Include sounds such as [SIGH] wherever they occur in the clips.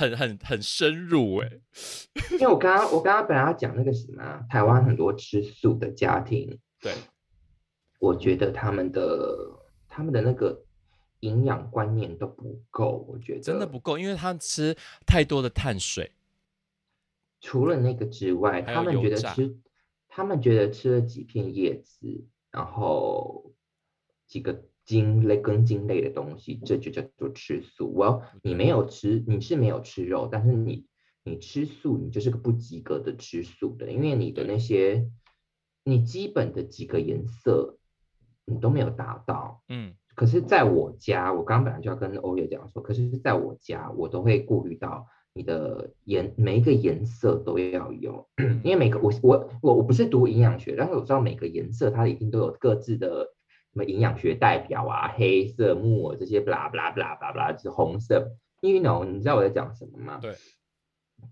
很很很很深入哎，因为我刚刚我刚刚本来要讲那个什么，台湾很多吃素的家庭，对，我觉得他们的他们的那个营养观念都不够，我觉得真的不够，因为他吃太多的碳水。除了那个之外，他们觉得吃，他们觉得吃了几片叶子，然后几个茎类、根茎类的东西，这就叫做吃素。Well，你没有吃，你是没有吃肉，但是你你吃素，你就是个不及格的吃素的，因为你的那些你基本的几个颜色你都没有达到。嗯，可是在我家，我刚本来就要跟欧月讲说，可是在我家，我都会顾虑到。你的颜每一个颜色都要有，因为每个我我我我不是读营养学，但是我知道每个颜色它一定都有各自的什么营养学代表啊，黑色、木耳这些，blah blah blah blah blah，就是红色。因为 know 你知道我在讲什么吗？对，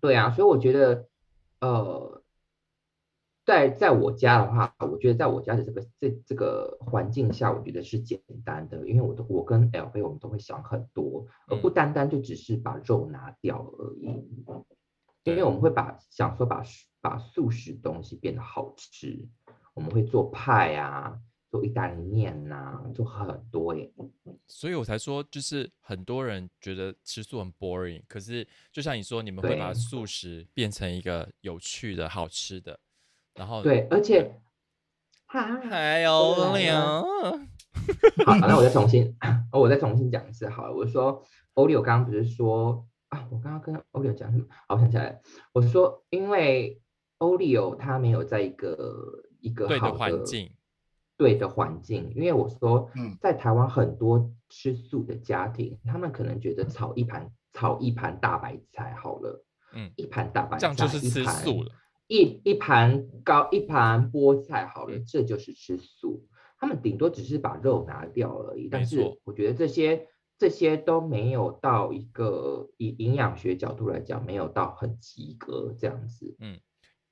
对啊，所以我觉得呃。在在我家的话，我觉得在我家的这个这这个环境下，我觉得是简单的，因为我都我跟 L V 我们都会想很多，而不单单就只是把肉拿掉而已。因为我们会把想说把把素食东西变得好吃，我们会做派啊，做意大利面呐，做很多耶。所以我才说，就是很多人觉得吃素很 boring，可是就像你说，你们会把素食变成一个有趣的好吃的。然后对，而且还有两，好，那我再重新，[LAUGHS] 我再重新讲一次好了。我说欧利欧刚刚不是说啊，我刚刚跟欧利欧讲什么？好，我想起来，我说因为欧利欧他没有在一个一个好的环境，对的环境。因为我说，在台湾很多吃素的家庭，他们可能觉得炒一盘炒一盘大白菜好了，嗯，一盘大白菜，这样就是吃素了。一一盘高一盘菠菜好了，这就是吃素。他们顶多只是把肉拿掉而已。但是我觉得这些这些都没有到一个以营养学角度来讲，没有到很及格这样子。嗯，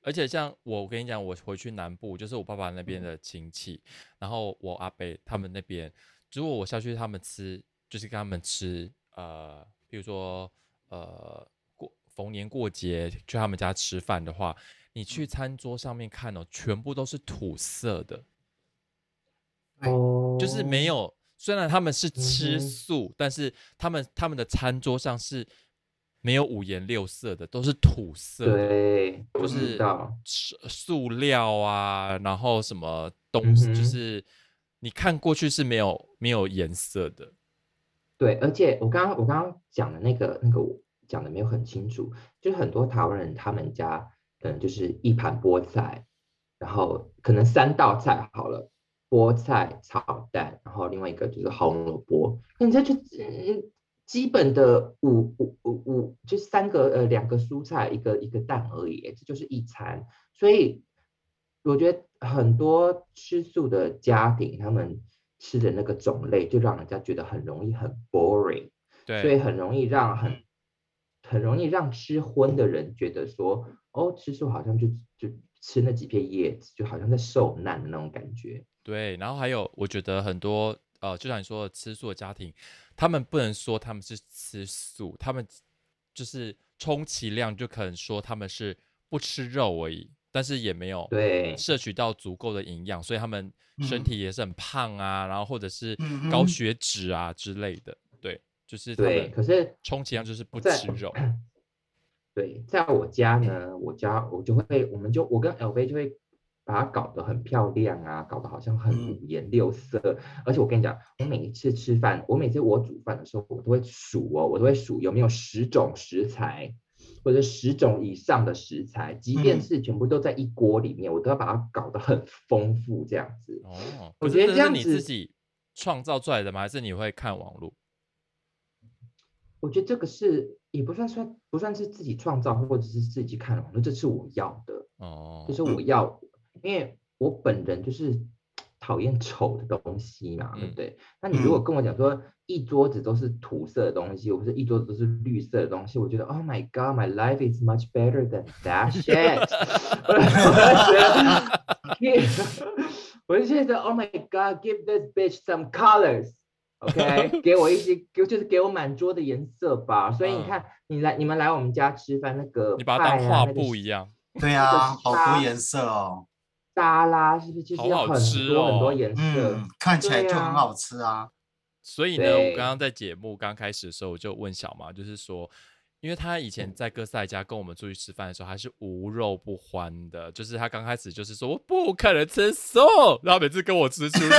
而且像我我跟你讲，我回去南部，就是我爸爸那边的亲戚，然后我阿伯他们那边，如果我下去他们吃，就是跟他们吃，呃，比如说呃过逢年过节去他们家吃饭的话。你去餐桌上面看哦，全部都是土色的，哦，就是没有。虽然他们是吃素，但是他们他们的餐桌上是没有五颜六色的，都是土色。对，就是塑塑料啊，然后什么东西，就是你看过去是没有没有颜色的。对，而且我刚刚我刚刚讲的那个那个讲的没有很清楚，就是很多台湾人他们家。可能就是一盘菠菜，然后可能三道菜好了，菠菜炒蛋，然后另外一个就是红萝卜，你这就嗯基本的五五五五就三个呃两个蔬菜一个一个蛋而已，这就是一餐。所以我觉得很多吃素的家庭，他们吃的那个种类就让人家觉得很容易很 boring，对，所以很容易让很很容易让吃荤的人觉得说。哦，吃素好像就就吃那几片叶子，就好像在受难的那种感觉。对，然后还有，我觉得很多呃，就像你说的，吃素的家庭，他们不能说他们是吃素，他们就是充其量就可能说他们是不吃肉而已，但是也没有对摄取到足够的营养，所以他们身体也是很胖啊，然后或者是高血脂啊之类的。对，就是对，可是充其量就是不吃肉。[COUGHS] 对，在我家呢，我家我就会，我们就我跟 L V 就会把它搞得很漂亮啊，搞得好像很五颜六色。而且我跟你讲，我每一次吃饭，我每次我煮饭的时候，我都会数哦，我都会数有没有十种食材，或者十种以上的食材，即便是全部都在一锅里面，我都要把它搞得很丰富这样子。哦，我觉得这样子你自己创造出来的吗？还是你会看网络？我觉得这个是也不算算不算是自己创造，或者是自己看网络这是我要的哦，就是我要，因为我本人就是 [TSK] 讨厌丑的东西嘛，对不对？那你如果跟我讲说一桌子都是土色的东西，或者一桌子都是绿色的东西，我觉得 Oh my God, my life is much better than that [LAUGHS] shit。[LAUGHS] [LAUGHS] 我就觉得 Oh my God, give this bitch some colors。OK，给我一些，给就是给我满桌的颜色吧。所以你看，你来你们来我们家吃饭，那个你把它当画布一样。对呀，好多颜色哦。沙拉是不是就是很多很多颜色？看起来就很好吃啊。所以呢，我刚刚在节目刚开始的时候，我就问小毛，就是说。因为他以前在哥赛家跟我们出去吃饭的时候，他是无肉不欢的。就是他刚开始就是说我不可能吃素，然后每次跟我吃出去，[LAUGHS]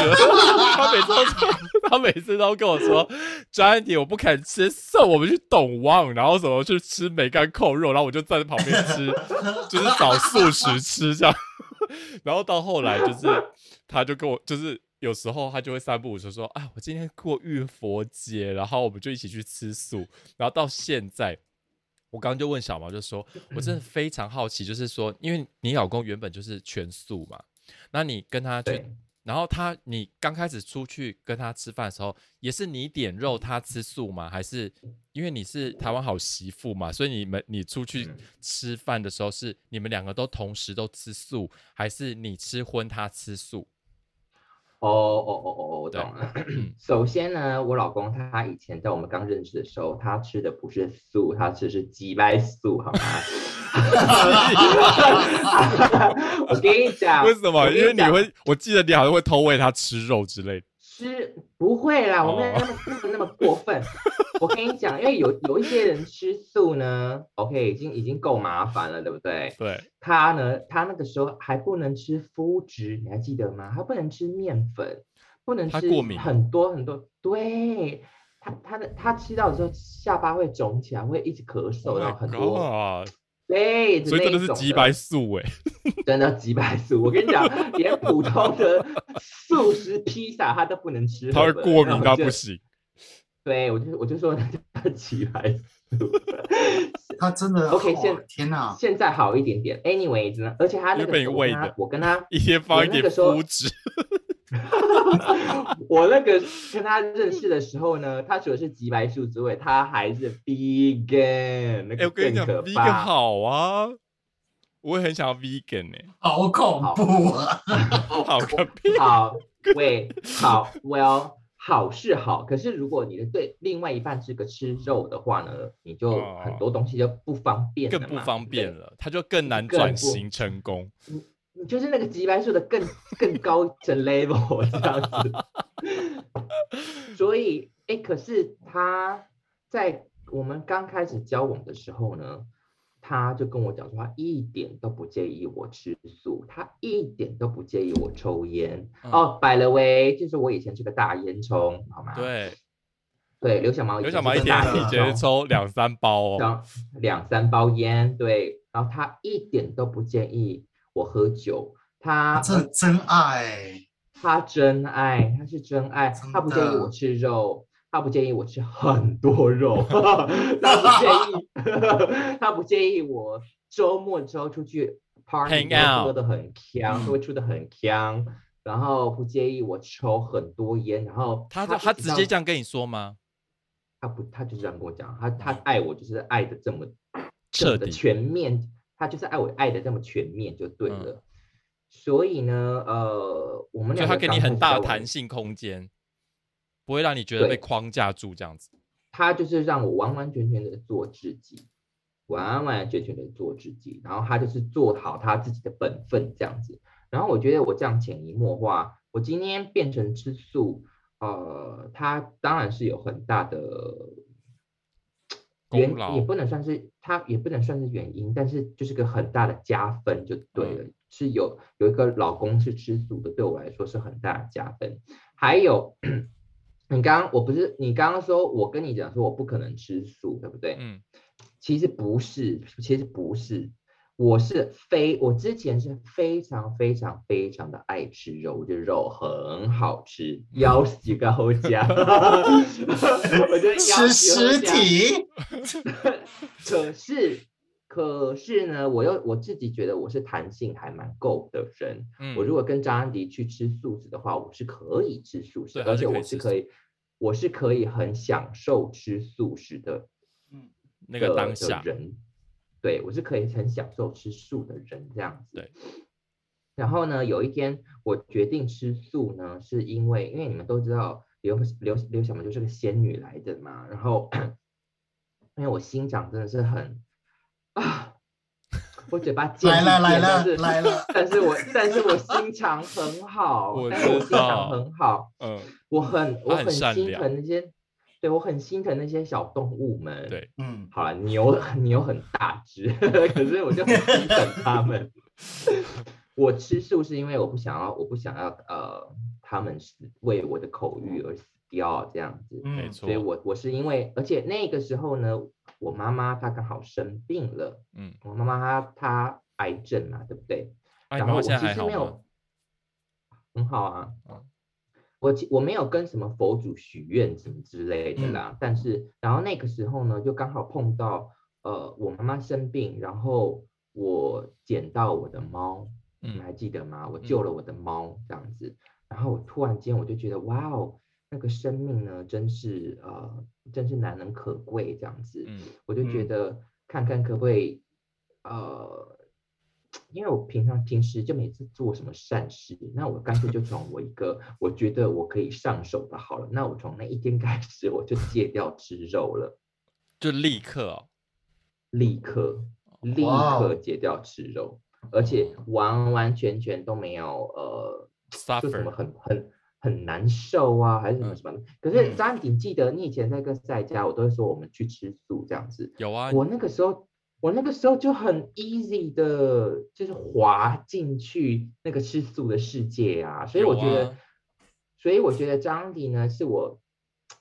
他每次都 [LAUGHS] 他每次都跟我说张迪我不肯吃素，我们去董旺，然后什么去吃梅干扣肉，然后我就站在旁边吃，就是找素食吃这样。[LAUGHS] 然后到后来就是他就跟我就是有时候他就会三不五时说啊我今天过浴佛节，然后我们就一起去吃素。然后到现在。我刚刚就问小毛，就说我真的非常好奇，就是说，因为你老公原本就是全素嘛，那你跟他去，然后他你刚开始出去跟他吃饭的时候，也是你点肉，他吃素吗？还是因为你是台湾好媳妇嘛，所以你们你出去吃饭的时候是你们两个都同时都吃素，还是你吃荤他吃素？哦哦哦哦，我懂了。[CLEARS THROAT] 首先呢，我老公他以前在我们刚认识的时候，他吃的不是素，他吃的是鸡白素，好吗？[LAUGHS] [LAUGHS] 我跟你讲，为什么？因为你会，我记得你好像会偷喂他吃肉之类的。吃不会啦，我没有那么那么那么过分。[LAUGHS] 我跟你讲，因为有有一些人吃素呢，OK，已经已经够麻烦了，对不对？对。他呢，他那个时候还不能吃麸质，你还记得吗？他不能吃面粉，不能吃很多很多。对，他他的他吃到的时候下巴会肿起来，会一直咳嗽，然后很多。对，所以真的是极白素哎，[LAUGHS] 真的极白素。我跟你讲，[LAUGHS] 连普通的素食披萨他都不能吃，他会过敏，他不行。对，我就我就说他叫极白素，他真的 [LAUGHS] OK。现天哪，现在好一点点。Anyway，呢，而且他那个时候，我跟他一天放一点麸质。[LAUGHS] 我那个跟他认识的时候呢，他除了是极白素之外，他还是 vegan。哎，我跟你讲，vegan 好啊，我也很想要 vegan 呢，好恐怖啊，好个屁！[LAUGHS] 好，喂，好，well，好是好，可是如果你的对另外一半是个吃肉的话呢，你就很多东西就不方便，更不方便了，他就更难转型成功。你就是那个极白素的更更高层 level 这样子，所以哎，可是他在我们刚开始交往的时候呢，他就跟我讲说，他一点都不介意我吃素，他一点都不介意我抽烟。哦，摆了喂，就是我以前是个大烟囱，好吗？对，对，刘小毛，刘小毛一天一天抽两三包哦，两三包烟，对，然后他一点都不介意。我喝酒，他这真爱，他真爱，他是真爱，他不建议我吃肉，他不建议我吃很多肉，[LAUGHS] 他不介意，[LAUGHS] 他不介意我周末之后出去 party 喝的很香，会出的很香，然后不介意我抽很多烟，然后他他直接这样跟你说吗？他不，他就这样跟我讲，他他爱我就是爱的这么彻底全面。他就是爱我爱的这么全面就对了，所以呢，呃，我们两个他给你很大弹性空间，不会让你觉得被框架住这样子。他就是让我完完全全的做自己，完完全全的做自己，然后他就是做好他自己的本分这样子。然后我觉得我这样潜移默化，我今天变成吃素，呃，他当然是有很大的。原也不能算是它也不能算是原因，但是就是个很大的加分就对了。是有有一个老公是吃素的，对我来说是很大的加分。还有 [CLEARS THROAT] 你刚刚我不是你刚刚说我跟你讲说我不可能吃素，对不对？嗯，其实不是，其实不是。我是非我之前是非常非常非常的爱吃肉，我觉得肉很好吃，腰几个好加，[LAUGHS] 我觉得吃尸体。[LAUGHS] 可是可是呢，我又我自己觉得我是弹性还蛮够的人。我如果跟张安迪去吃素食的话，我是可以吃素食，而且我是可以，我是可以很享受吃素食的，嗯，那个当下人。对，我是可以很享受吃素的人这样子。对。然后呢，有一天我决定吃素呢，是因为因为你们都知道，刘刘刘小萌就是个仙女来的嘛，然后因为我心肠真的是很啊。我嘴巴尖来了来了是来了，但是我但是我心肠很好，我但是我知心肠道很好，嗯，我很我很很心善良疼那些，对我很心疼那些小动物们。，对，嗯，好了，牛 [LAUGHS] 牛很大只，[LAUGHS] 可是我就很心疼它们。[LAUGHS] 我吃素是因为我不想要，我不想要呃，它们是为我的口欲而死掉这样子。没嗯，错所以，我我是因为，而且那个时候呢，我妈妈她刚好生病了，嗯，我妈妈她她癌症嘛，对不对？然后我其实没有？，很好啊嗯。我我没有跟什么佛祖许愿什么之类的嗯。啦，但是然后那个时候呢，就刚好碰到呃我妈妈生病，然后我捡到我的猫，你还记得吗？我救了我的猫这样子，然后我突然间我就觉得哇哦，那个生命呢真是呃真是难能可贵这样子，嗯。我就觉嗯。得看看可不可以，呃，因为我平常平时就每次做什么善事，那我干脆就从我一个我觉得我可以上手的好了，那我从那一天开始我就戒掉吃肉了，就立刻哦，立刻立刻戒掉吃肉，而且完完全全都没有呃，就什么很很。很难受啊，还是什么嗯什么的？可是嗯张你记得你以前在跟赛家，我都会说我们去吃素这样子，有啊，我那个时候，我那个时候就很 easy 的，就是滑进去那个吃素的世界啊，所以我觉得，啊所以我觉得张迪呢是我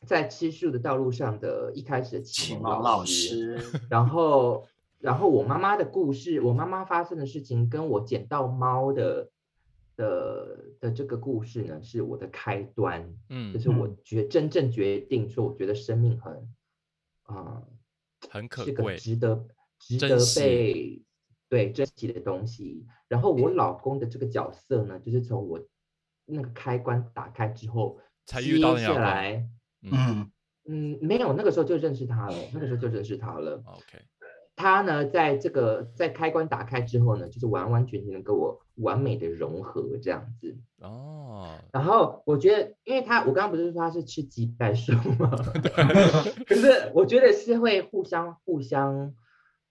在吃素的道路上的一开始的启蒙老师，然后，然后我妈妈的故事，我妈妈发生的事情，跟我捡到猫的的的这个故事呢，是我的开端。就嗯，是我嗯决真正决定说，我觉得生命很，啊、很可贵，值得值得被对珍惜的东西。然后我老公的这个角色呢，就是从我那个开关打开之后，才遇到下来，嗯嗯，没有，那个时候就认识他了，那个时候就认识他了。OK，他呢，在这个在开关打开之后呢，就是完完全全的跟我完美的融合这样子。哦，然后我觉得，因为他我刚刚不是说他是吃鸡蛋素吗？[LAUGHS] 可是我觉得是会互相互相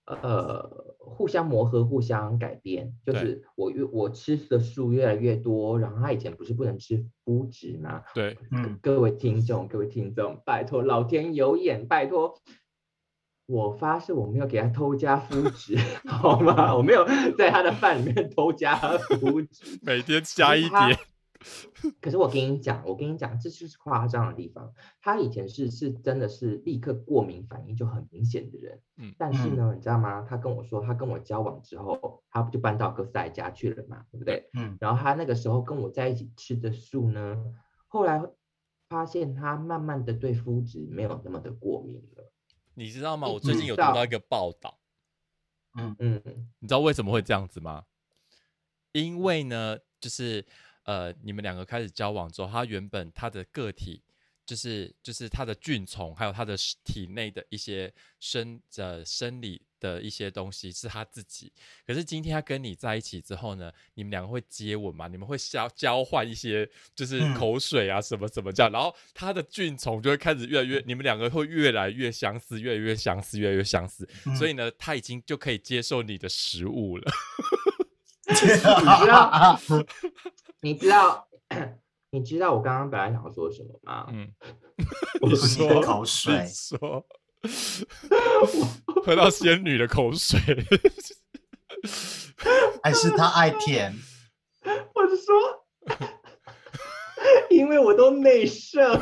呃互相磨合、互相改变。就是我越我吃的素越来越多，然后他以前不是不能吃麸质吗？对，嗯，各位听众，各位听众，拜托老天有眼，拜托。我发誓我没有给他偷加麸质，[LAUGHS] 好吗？我没有在他的饭里面偷加麸质。每天加一点，[LAUGHS] 可是我跟你讲，我跟你讲，这就是夸张的地方。他以前是是真的是立刻过敏反应就很明显的人，嗯但是呢，你知道吗？他跟我说，他跟我交往之后，他不就搬到哥斯达黎加去了嘛，对不对？嗯，然后他那个时候跟我在一起吃的素呢，后来发现他慢慢的对肤质没有那么的过敏了。你知道吗？我最近有读到一个报道，嗯嗯，你知道为什么会这样子吗？因为呢，就是呃，你们两个开始交往之后，他原本他的个体就是就是他的菌虫，还有他的身体内的一些生呃生理的一些东西是他自己。可是今天他跟你在一起之后呢，你们两个会接吻嘛？你们会交交换一些就是嗯口水啊什么什么这样，然后他的菌虫就会开始越来越，你们两个会越来越相似，越来越相似，越来越相似。所以呢，他已经就可以接受你的食物了。你知道，你知道你知道我刚刚本来想要说什么吗？嗯，[LAUGHS] 我你说口水你说喝到仙女的口水，[LAUGHS] 还是他爱舔？我是说，因为我都内射。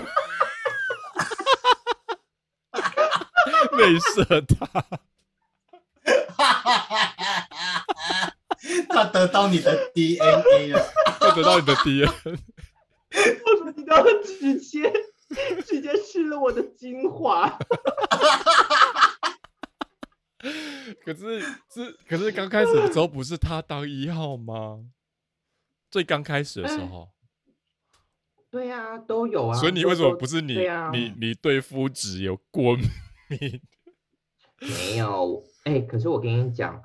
内射他。[LAUGHS] [LAUGHS] 他得到你的 DNA 了，他得到你的 DNA。我说你都直接直接吃了我的精华。可是是可是刚开始的时候不是他当一号吗？最刚开始的时候，对啊，都有啊。所以你为什么不是你、你你对肤质有过敏？[LAUGHS] 没有，哎、可是我跟你讲，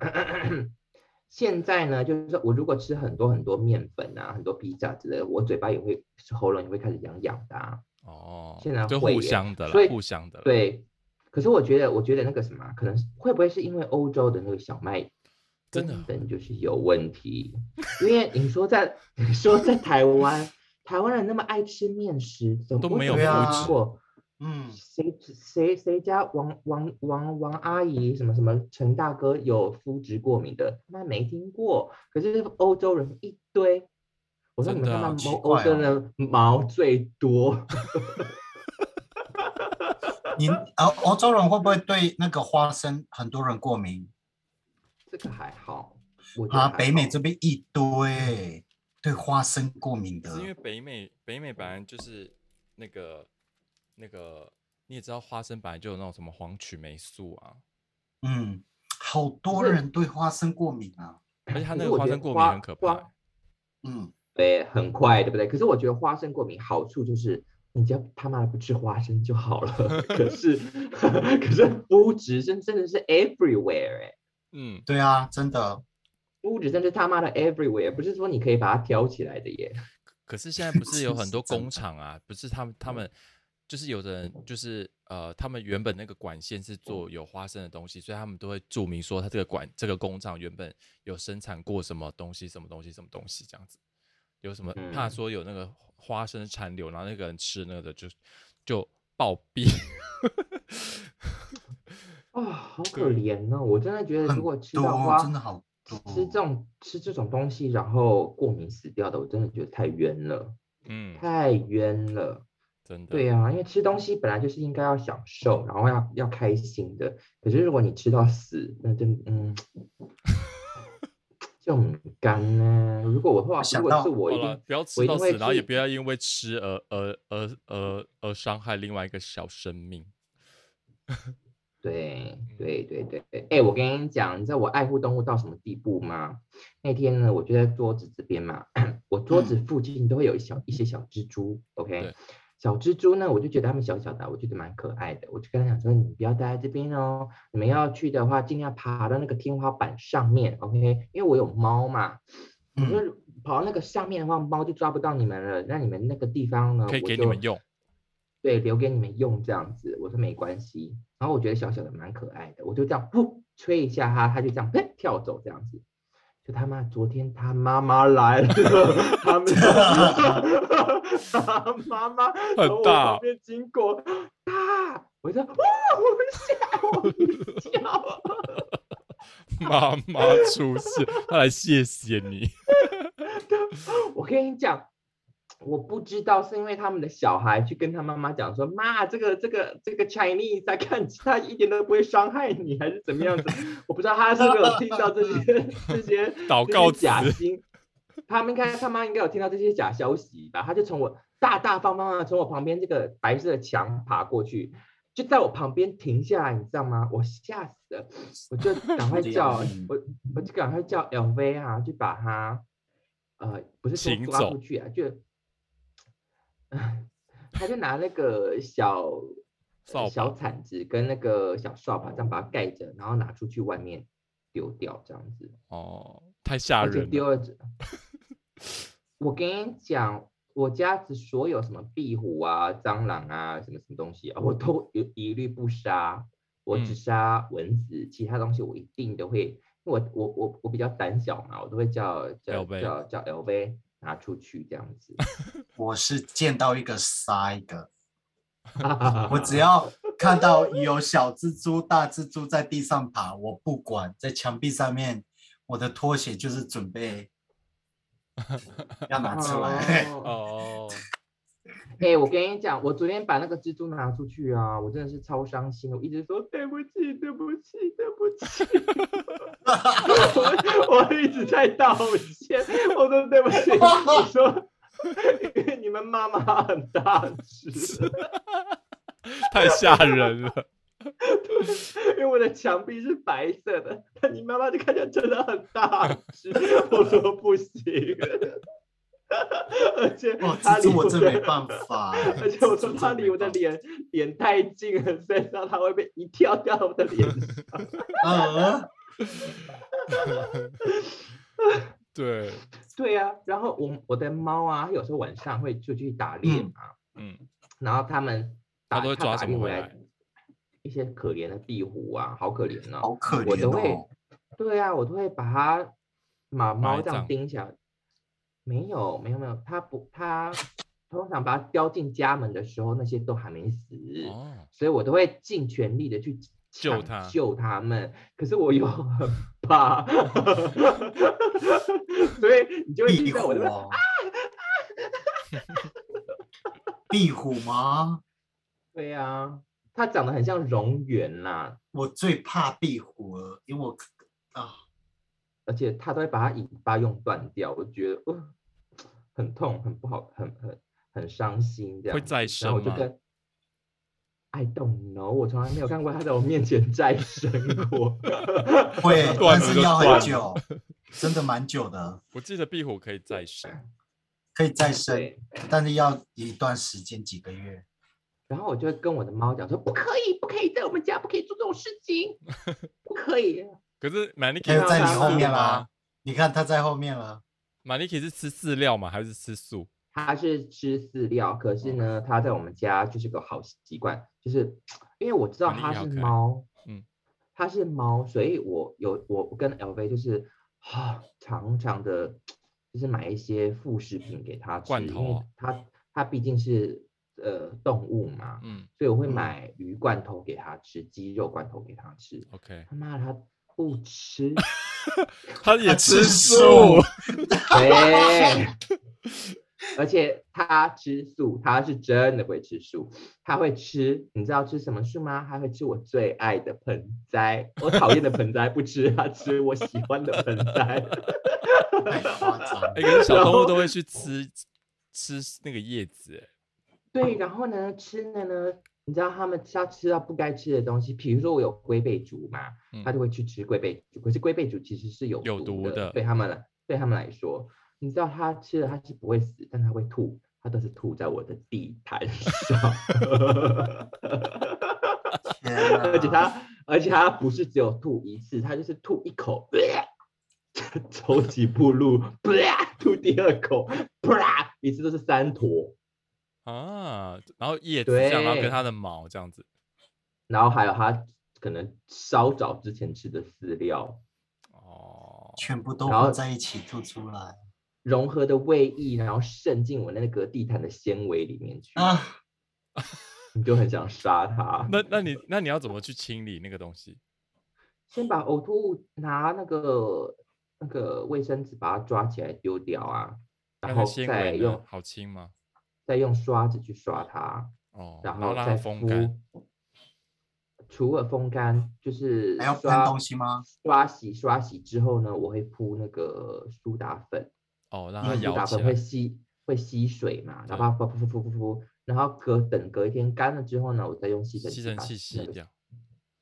现在呢，就是说我如果吃很多很多面粉啊，很多披萨之类的，我嘴巴也会喉咙也会开始痒痒的、啊。哦，现在就会耶互相的所以了，互相的了。对，可是我觉得，我觉得那个什么啊，可能是会不会是因为欧洲的那个小麦真的根本就是有问题？因为你说在你说在台湾，台湾人那么爱吃面食，怎么都没有麸质听过？嗯，谁谁谁家王王王王阿姨什么什么陈大哥有肤质过敏的，他妈没听过。可是欧洲人一堆，我说你们真的啊他妈欧欧洲人毛最多。[LAUGHS] 你呃，欧洲人会不会对那个花生很多人过敏这个还好，我觉得啊？北美这边一堆对花生过敏的是，因为北美北美本来就是那个那个，你也知道花生本来就有那种什么黄曲霉素啊，嗯，好多人对花生过敏啊。而且他那个花生过敏很可怕。嗯，对，很快，对不对？可是我觉得花生过敏好处就是，你只要他妈的不吃花生就好了。[LAUGHS] 可是，[LAUGHS] 可是肤质真真的是 everywhere 哎、嗯，对啊，真的，肤质真是他妈的 everywhere，不是说你可以把它挑起来的耶。可是现在不是有很多工厂啊，不是他们他们就是有的人就是呃，他们原本那个管线是做有花生的东西，所以他们都会注明说他这个管这个工厂原本有生产过什么东西什么东西什么东西这样子，有什么怕嗯说有那个花生残留，然后那个人吃那个的就就暴毙。[LAUGHS] 啊、好可对怜哦！我真的觉得，如果吃多到花，真的好多吃这种吃这种东西，然后过敏死掉的，我真的觉得太冤了，嗯，太冤了。真的。对呀、因为吃东西本来就是应该要享受，然后要要开心的。可是如果你吃到死，那真嗯，就很干呢。如果我的话，如果想到是我一定，不要吃到死，然后也不要因为吃而而而而而伤害另外一个小生命。[LAUGHS] 对嗯对对对对。哎，我跟你讲，你知道我爱护动物到什么地步吗？那天呢，我就在桌子这边嘛，[COUGHS] 我桌子附近都会有一小一些小蜘蛛，OK 对。小蜘蛛呢，我就觉得它们小小的，我觉得蛮可爱的。我就跟他讲说，你不要待在这边哦，你们要去的话，尽量爬到那个天花板上面，OK？因为我有猫嘛，我嗯，说跑到那个上面的话，猫就抓不到你们了。那你们那个地方呢，可以我就给你们用。对，留给你们用这样子。我说没关系。然后我觉得小小的蛮可爱的，我就这样噗吹一下它，它就这样嘿跳走这样子。就他妈昨天他妈妈来了，[LAUGHS] 他们 [LAUGHS] 他妈妈从我大旁边经过，大，我说哇，我吓我一跳。[LAUGHS] 妈妈出事，他来谢谢你。我跟你讲，我不知道是因为他们的小孩去跟他妈妈讲说，妈，这个这个这个 Chinese 在看他一点都不会伤害你，还是怎么样子？[LAUGHS] 我不知道他是不是有听到这些 [LAUGHS] 这些 [LAUGHS] 祷告词假新，他们应该他妈应该有听到这些假消息吧？他就从我大大方方的从我旁边这个白色的墙爬过去。就在我旁边停下来，你知道吗？我吓死了，我就赶快叫嗯我，我就赶快叫 LV 啊，就把他，呃，不是说抓出去啊，就，[LAUGHS] 他就拿那个小小把铲子跟那个小扫把，这样把它盖着，然后拿出去外面丢掉，这样子。哦，太吓人了。丢了这，[LAUGHS] 我跟你讲，我家子所有什么壁虎啊、蟑螂啊、什么什么东西啊，我都一一律不杀，我只嗯杀蚊子，其他东西我一定都会，我我我我比较胆小嘛，我都会叫叫叫叫 LV 拿出去这样子。[LAUGHS] 我是见到一个杀一个，我我只要看到有小蜘蛛、大蜘蛛在地上爬，我不管，在墙壁上面，我的拖鞋就是准备要拿出来。哦，[LAUGHS] 哦，哎、我跟你讲，我昨天把那个蜘蛛拿出去啊，我真的是超伤心，我一直说对不起，对不起，对不起，[LAUGHS] 直在道歉，我说对不起，我说因为你们妈妈很大只，太吓人了。因为我的墙壁是白色的，但你妈妈就看起来真的很大只，我说不行，而且哦，它离我真没办法欸，[LAUGHS] 而且我说他离我的脸脸太近了，所以让他会被一跳掉我的脸上。法。[LAUGHS] 呃，对啊，然后我我的猫啊，有时候晚上会出去打猎嗯嘛，嗯，然后他们他都会抓什么回来？一些可怜的壁虎啊，好可怜哦，好可怜我都会，对啊，我都会把它把猫这样盯起来。没有，没有，没有，它不，它通常把它叼进家门的时候，那些都还没死，所以我都会尽全力的去救他，救他们。可是我又很怕，[LAUGHS] 所以你就会壁虎啊，壁虎吗？对呀。它长得很像蝾螈啦，我最怕壁虎了，因为我啊，而且它都会把它尾巴用断掉，我觉得呃很痛，很不好，很很很伤心这样。会再生吗？I don't know，我从来没有看过它在我面前再生过。会，但是要很久，真的蛮久的。我记得壁虎可以再生，可以再生，但是要一段时间，几个月。然后我就会跟我的猫讲说：“不可以，不可以在我们家，不可以做这种事情，[LAUGHS] 不可以。”可是马尼克在你后面啦，你看它在后面了。马尼克是吃饲料吗？还是吃素？它是吃饲料，可是呢，它在我们家就是个好习惯，就是因为我知道它是猫，嗯，它是猫，所以我有我跟 LV 就是啊，常常的，就是买一些副食品给它吃，因为它它毕竟是。呃，动物嘛，嗯，所以我会买鱼罐头给它吃，鸡肉罐头给它吃。OK，他妈它不吃，[LAUGHS] 它也吃素，[LAUGHS] [LAUGHS] 对，而且他吃素，他是真的会吃素，他会吃，你知道吃什么素吗？他会吃我最爱的盆栽，我讨厌的盆栽不吃，他吃我喜欢的盆栽。太夸张，[LAUGHS] 哎，小动物都会去吃吃那个叶子，对，然后呢，吃的呢，你知道他们要吃到不该吃的东西，比如说我有龟背竹嘛，他就会去吃龟背竹，可是龟背竹其实是有毒的，对他们来对他们来说，你知道他吃了他是不会死，但他会吐，他都是吐在我的地毯上，而且他而且他不是只有吐一次，他就是吐一口，走几步路，吐第二口，一次都是三坨。啊，然后叶子这样，然后跟它的毛这样子，然后还有它可能稍早之前吃的饲料，哦，全部都合在一起吐出来，融合的胃液，然后渗进我那个地毯的纤维里面去啊，你就很想杀它。[LAUGHS] 那那你那你要怎么去清理那个东西？先把呕吐物拿那个那个卫生纸把它抓起来丢掉啊，然后再用好清吗？再用刷子去刷它，哦，然后再风干。除了风干，就是还要喷东西吗？刷洗刷洗之后呢，我会铺那个苏打粉。哦，让它苏打粉会吸会吸水嘛，然后噗噗噗噗噗，然后隔等隔一天干了之后呢，我再用吸尘器吸掉。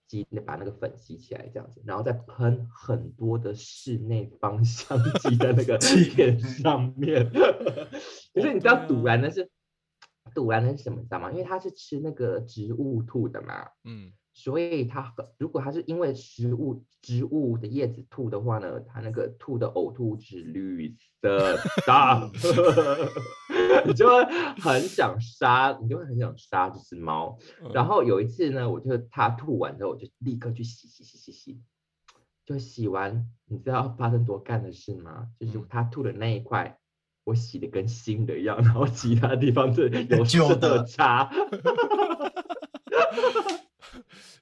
吸把那个粉吸起来，这样子，然后再喷很多的室内芳香剂在那个 [LAUGHS] 脸上面。[LAUGHS] 可是你知道堵然的是堵然的是什么？你知道吗？因为它是吃那个植物吐的嘛。嗯。所以它如果它是因为食物植物的叶子吐的话呢，它那个吐的呕吐物是绿色的，[LAUGHS] 你就会很想杀，你就会很想杀这只猫。然后有一次呢，我就它吐完之后，我就立刻去洗洗洗洗洗，就洗完，你知道发生多干的事吗？就是它吐的那一块，我洗的跟新的一样，然后其他地方是 [LAUGHS] 有旧的差。[LAUGHS]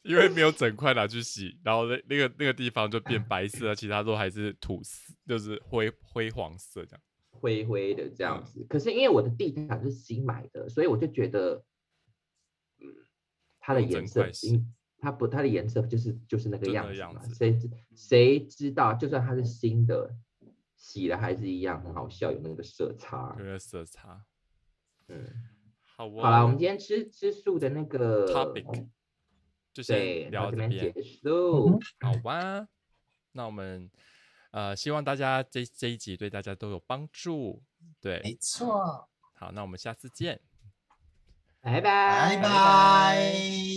因为没有整块拿去洗，然后那那个那个地方就变白色，其他都还是土色，就是灰灰黄色这样，灰灰的这样子。可是因为我的地毯是新买的，所以我就觉得，嗯，它的颜色，它不，它的颜色就是就是那个样子嘛。谁知谁知道，就算它是新的，洗了还是一样很好笑，有那个色差。有那个色差。嗯，好。好了，我们今天吃吃素的那个。topic。就先聊到这边结束，好吧？那我们呃，希望大家这这一集对大家都有帮助。对，没错。好，那我们下次见，拜拜拜拜。